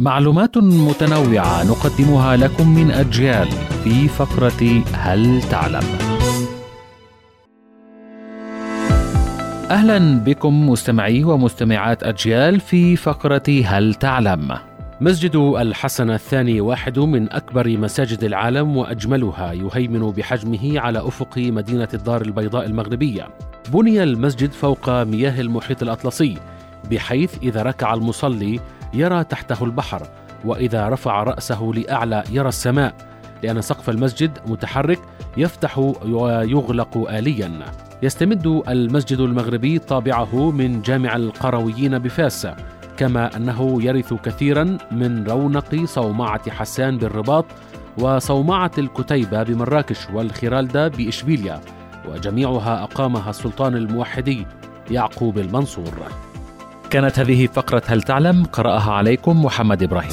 معلومات متنوعة نقدمها لكم من أجيال في فقرة هل تعلم؟ أهلا بكم مستمعي ومستمعات أجيال في فقرة هل تعلم؟ مسجد الحسن الثاني واحد من أكبر مساجد العالم وأجملها يهيمن بحجمه على أفق مدينة الدار البيضاء المغربية. بني المسجد فوق مياه المحيط الأطلسي بحيث إذا ركع المصلي يرى تحته البحر وإذا رفع رأسه لأعلى يرى السماء لأن سقف المسجد متحرك يفتح ويغلق اليا. يستمد المسجد المغربي طابعه من جامع القرويين بفاس كما أنه يرث كثيرا من رونق صومعة حسان بالرباط وصومعة الكتيبة بمراكش والخرالده بإشبيليا وجميعها أقامها السلطان الموحدي يعقوب المنصور. كانت هذه فقرة هل تعلم؟ قرأها عليكم محمد إبراهيم.